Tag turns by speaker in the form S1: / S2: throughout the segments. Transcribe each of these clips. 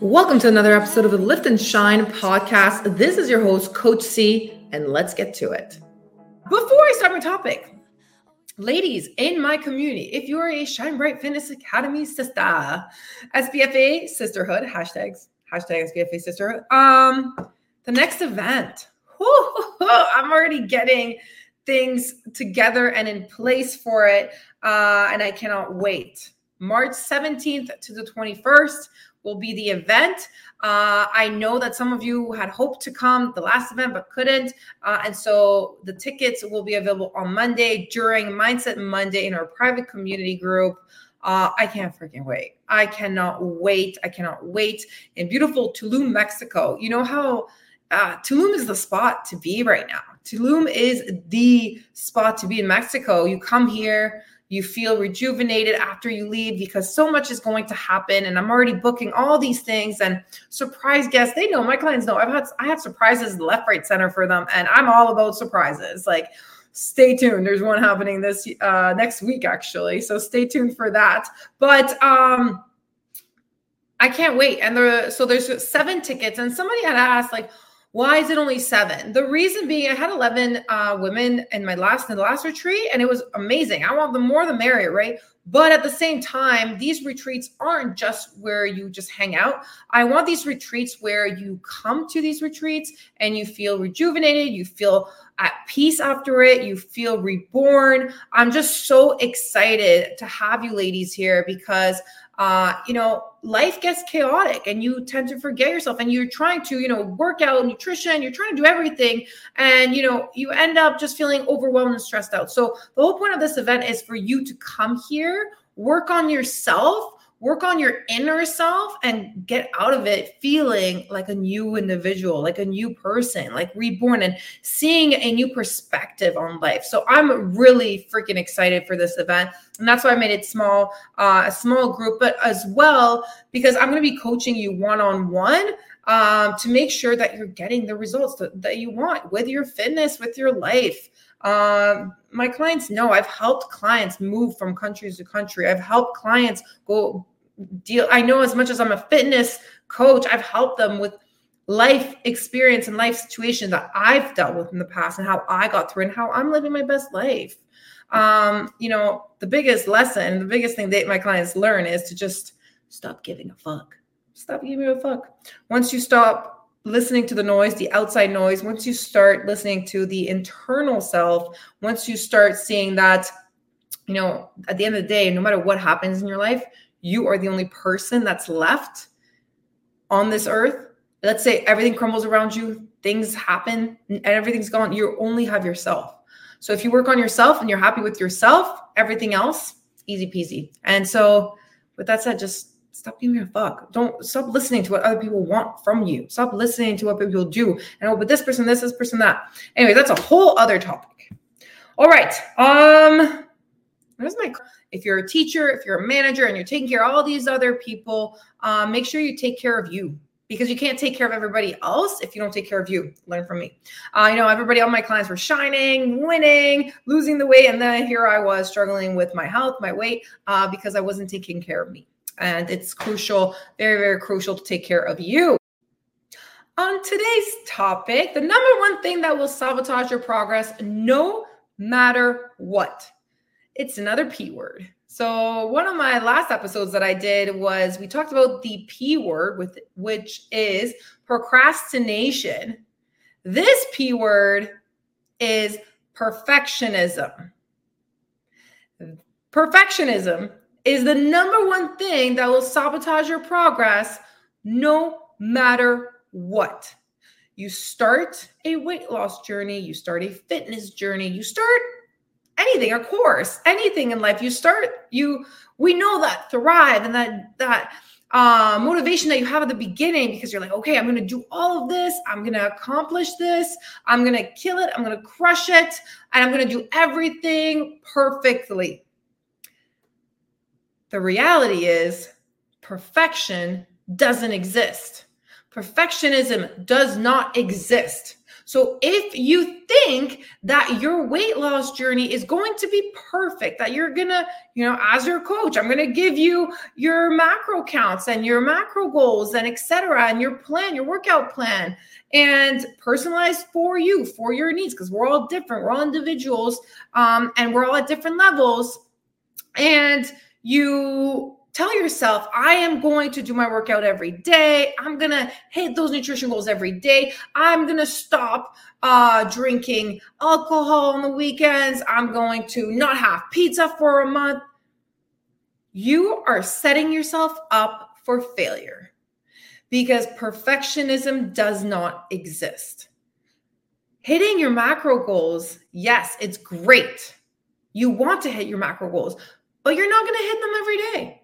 S1: Welcome to another episode of the Lift and Shine podcast. This is your host, Coach C, and let's get to it. Before I start my topic, ladies in my community, if you're a Shine Bright Fitness Academy sister, SBFA sisterhood, hashtags, hashtag SBFA sisterhood, um, the next event, whoo, I'm already getting things together and in place for it, uh, and I cannot wait. March 17th to the 21st will be the event. Uh, I know that some of you had hoped to come the last event but couldn't. Uh, and so the tickets will be available on Monday during Mindset Monday in our private community group. Uh, I can't freaking wait. I cannot wait. I cannot wait. In beautiful Tulum, Mexico. You know how uh, Tulum is the spot to be right now. Tulum is the spot to be in Mexico. You come here, you feel rejuvenated after you leave because so much is going to happen and i'm already booking all these things and surprise guests they know my clients know i've had i have surprises left right center for them and i'm all about surprises. Like stay tuned there's one happening this uh next week actually so stay tuned for that. But um i can't wait and there so there's seven tickets and somebody had asked like why is it only seven? The reason being, I had 11 uh, women in my last in the last retreat, and it was amazing. I want the more the merrier, right? But at the same time, these retreats aren't just where you just hang out. I want these retreats where you come to these retreats and you feel rejuvenated, you feel at peace after it, you feel reborn. I'm just so excited to have you ladies here because uh, you know, life gets chaotic and you tend to forget yourself and you're trying to, you know, work out nutrition, you're trying to do everything. And, you know, you end up just feeling overwhelmed and stressed out. So the whole point of this event is for you to come here, work on yourself, work on your inner self and get out of it feeling like a new individual, like a new person, like reborn and seeing a new perspective on life. So I'm really freaking excited for this event. And that's why I made it small, uh, a small group, but as well, because I'm going to be coaching you one on one to make sure that you're getting the results that, that you want with your fitness, with your life. Um, my clients know I've helped clients move from countries to country. I've helped clients go deal. I know as much as I'm a fitness coach, I've helped them with life experience and life situation that I've dealt with in the past and how I got through and how I'm living my best life. Um, you know, the biggest lesson, the biggest thing that my clients learn is to just stop giving a fuck. Stop giving a fuck. Once you stop listening to the noise, the outside noise, once you start listening to the internal self, once you start seeing that, you know, at the end of the day, no matter what happens in your life, you are the only person that's left on this earth. Let's say everything crumbles around you, things happen, and everything's gone. You only have yourself. So if you work on yourself and you're happy with yourself, everything else, easy peasy. And so, with that said, just stop giving a fuck. Don't stop listening to what other people want from you. Stop listening to what people do. And oh, but this person, this, this person, that. Anyway, that's a whole other topic. All right. Um, where's my if you're a teacher, if you're a manager, and you're taking care of all these other people, um, make sure you take care of you because you can't take care of everybody else if you don't take care of you. Learn from me. Uh, you know, everybody, all my clients were shining, winning, losing the weight, and then here I was struggling with my health, my weight, uh, because I wasn't taking care of me. And it's crucial, very, very crucial to take care of you. On today's topic, the number one thing that will sabotage your progress, no matter what it's another P word. So one of my last episodes that I did was we talked about the P word with which is procrastination. This P word is perfectionism. Perfectionism is the number one thing that will sabotage your progress no matter what. You start a weight loss journey, you start a fitness journey, you start anything, a course, anything in life, you start, you we know that thrive and that that uh, motivation that you have at the beginning because you're like, okay, I'm to do all of this. I'm to accomplish this. I'm to kill it. I'm to crush it. And I'm to do everything perfectly. The reality is, perfection doesn't exist. Perfectionism does not exist. So if you think that your weight loss journey is going to be perfect, that you're going to, you know, as your coach, I'm going to give you your macro counts and your macro goals and etc. and your plan, your workout plan and personalized for you, for your needs, because we're all different. We're all individuals um, and we're all at different levels. And you tell yourself, I am going to do my workout every day. I'm going to hit those nutrition goals every day. I'm going to stop uh, drinking alcohol on the weekends. I'm going to not have pizza for a month. You are setting yourself up for failure because perfectionism does not exist. Hitting your macro goals, yes, it's great. You want to hit your macro goals, but you're not going to hit them every day.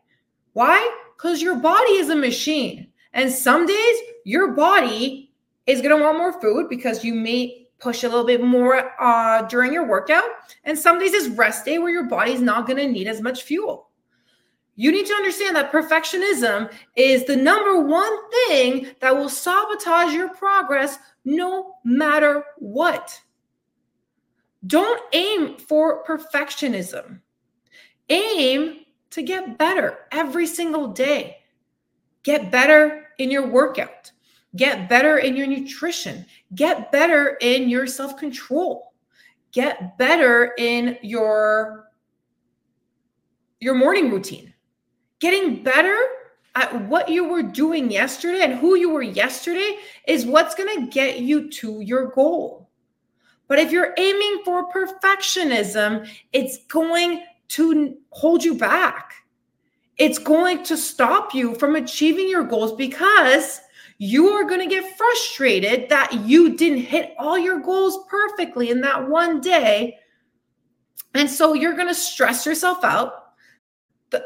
S1: Why? Because your body is a machine. And some days your body is going to want more food because you may push a little bit more uh, during your workout. And some days is rest day where your body is not going to need as much fuel. You need to understand that perfectionism is the number one thing that will sabotage your progress no matter what. Don't aim for perfectionism. Aim to get better every single day. Get better in your workout. Get better in your nutrition. Get better in your self control. Get better in your, your morning routine. Getting better at what you were doing yesterday and who you were yesterday is what's going to get you to your goal. But if you're aiming for perfectionism, it's going to hold you back. It's going to stop you from achieving your goals because you are going to get frustrated that you didn't hit all your goals perfectly in that one day. And so you're going to stress yourself out.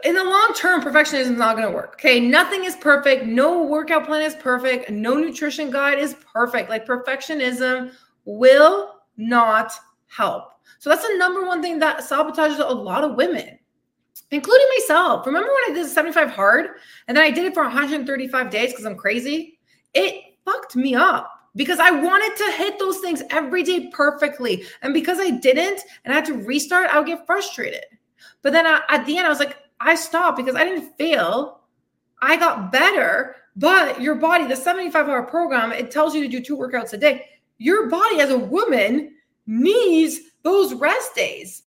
S1: In the long term, perfectionism is not going to work. Okay. Nothing is perfect. No workout plan is perfect. No nutrition guide is perfect. Like perfectionism will not help. So that's the number one thing that sabotages a lot of women, including myself. Remember when I did 75 hard and then I did it for 135 days because I'm crazy? It fucked me up because I wanted to hit those things every day perfectly. And because I didn't and I had to restart, I would get frustrated. But then I, at the end, I was like, I stopped because I didn't fail. I got better. But your body, the 75 Hard program, it tells you to do two workouts a day. Your body as a woman needs those rest days.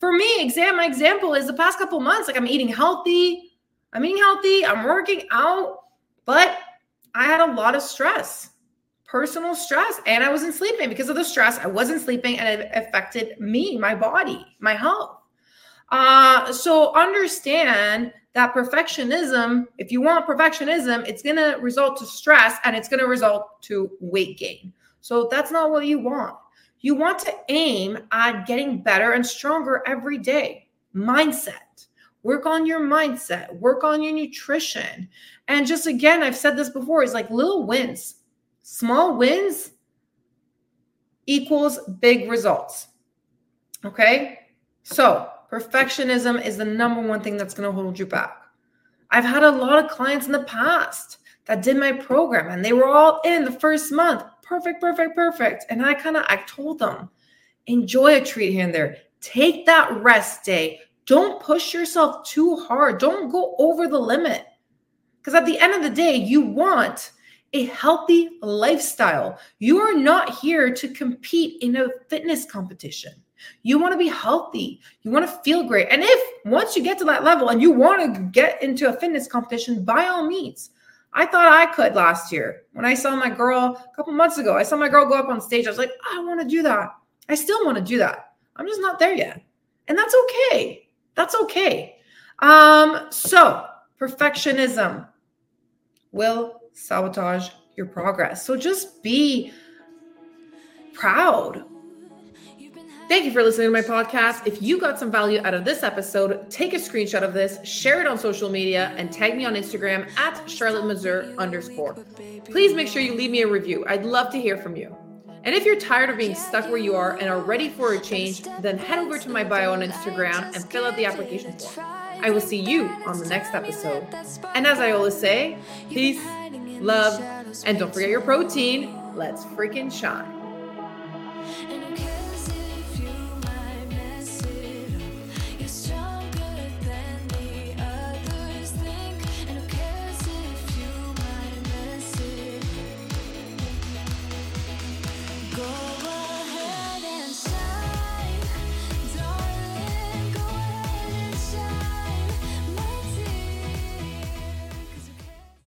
S1: For me, exam, my example is the past couple months, like I'm eating healthy, I'm eating healthy, I'm working out, but I had a lot of stress, personal stress, and I wasn't sleeping because of the stress. I wasn't sleeping and it affected me, my body, my health. Uh, so understand that perfectionism, if you want perfectionism, it's going to result to stress and it's going to result to weight gain. So that's not what you want. You want to aim at getting better and stronger every day. Mindset. Work on your mindset, work on your nutrition. And just again, I've said this before, it's like little wins. Small wins equals big results. Okay? So, perfectionism is the number one thing that's going to hold you back. I've had a lot of clients in the past that did my program and they were all in the first month perfect, perfect, perfect. And I kind of I told them, enjoy a treat here and there. Take that rest day. Don't push yourself too hard. Don't go over the limit. Because at the end of the day, you want a healthy lifestyle. You are not here to compete in a fitness competition. You want to be healthy. You want to feel great. And if once you get to that level and you want to get into a fitness competition, by all means, I thought I could last year when I saw my girl a couple months ago. I saw my girl go up on stage. I was like, I want to do that. I still want to do that. I'm just not there yet. And that's okay. That's okay. Um, so perfectionism will sabotage your progress. So just be proud Thank you for listening to my podcast. If you got some value out of this episode, take a screenshot of this, share it on social media, and tag me on Instagram at Charlotte Mazur underscore. Please make sure you leave me a review. I'd love to hear from you. And if you're tired of being stuck where you are and are ready for a change, then head over to my bio on Instagram and fill out the application form. I will see you on the next episode. And as I always say, peace, love, and don't forget your protein. Let's freaking shine.